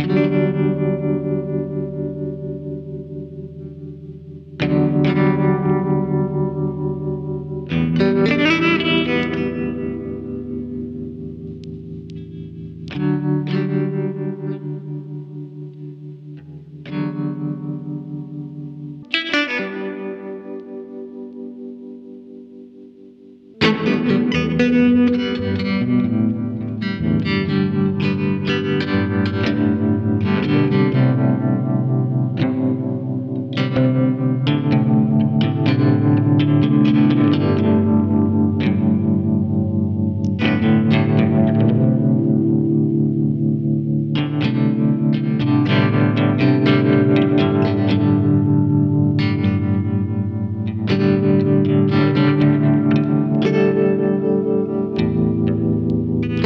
Amen.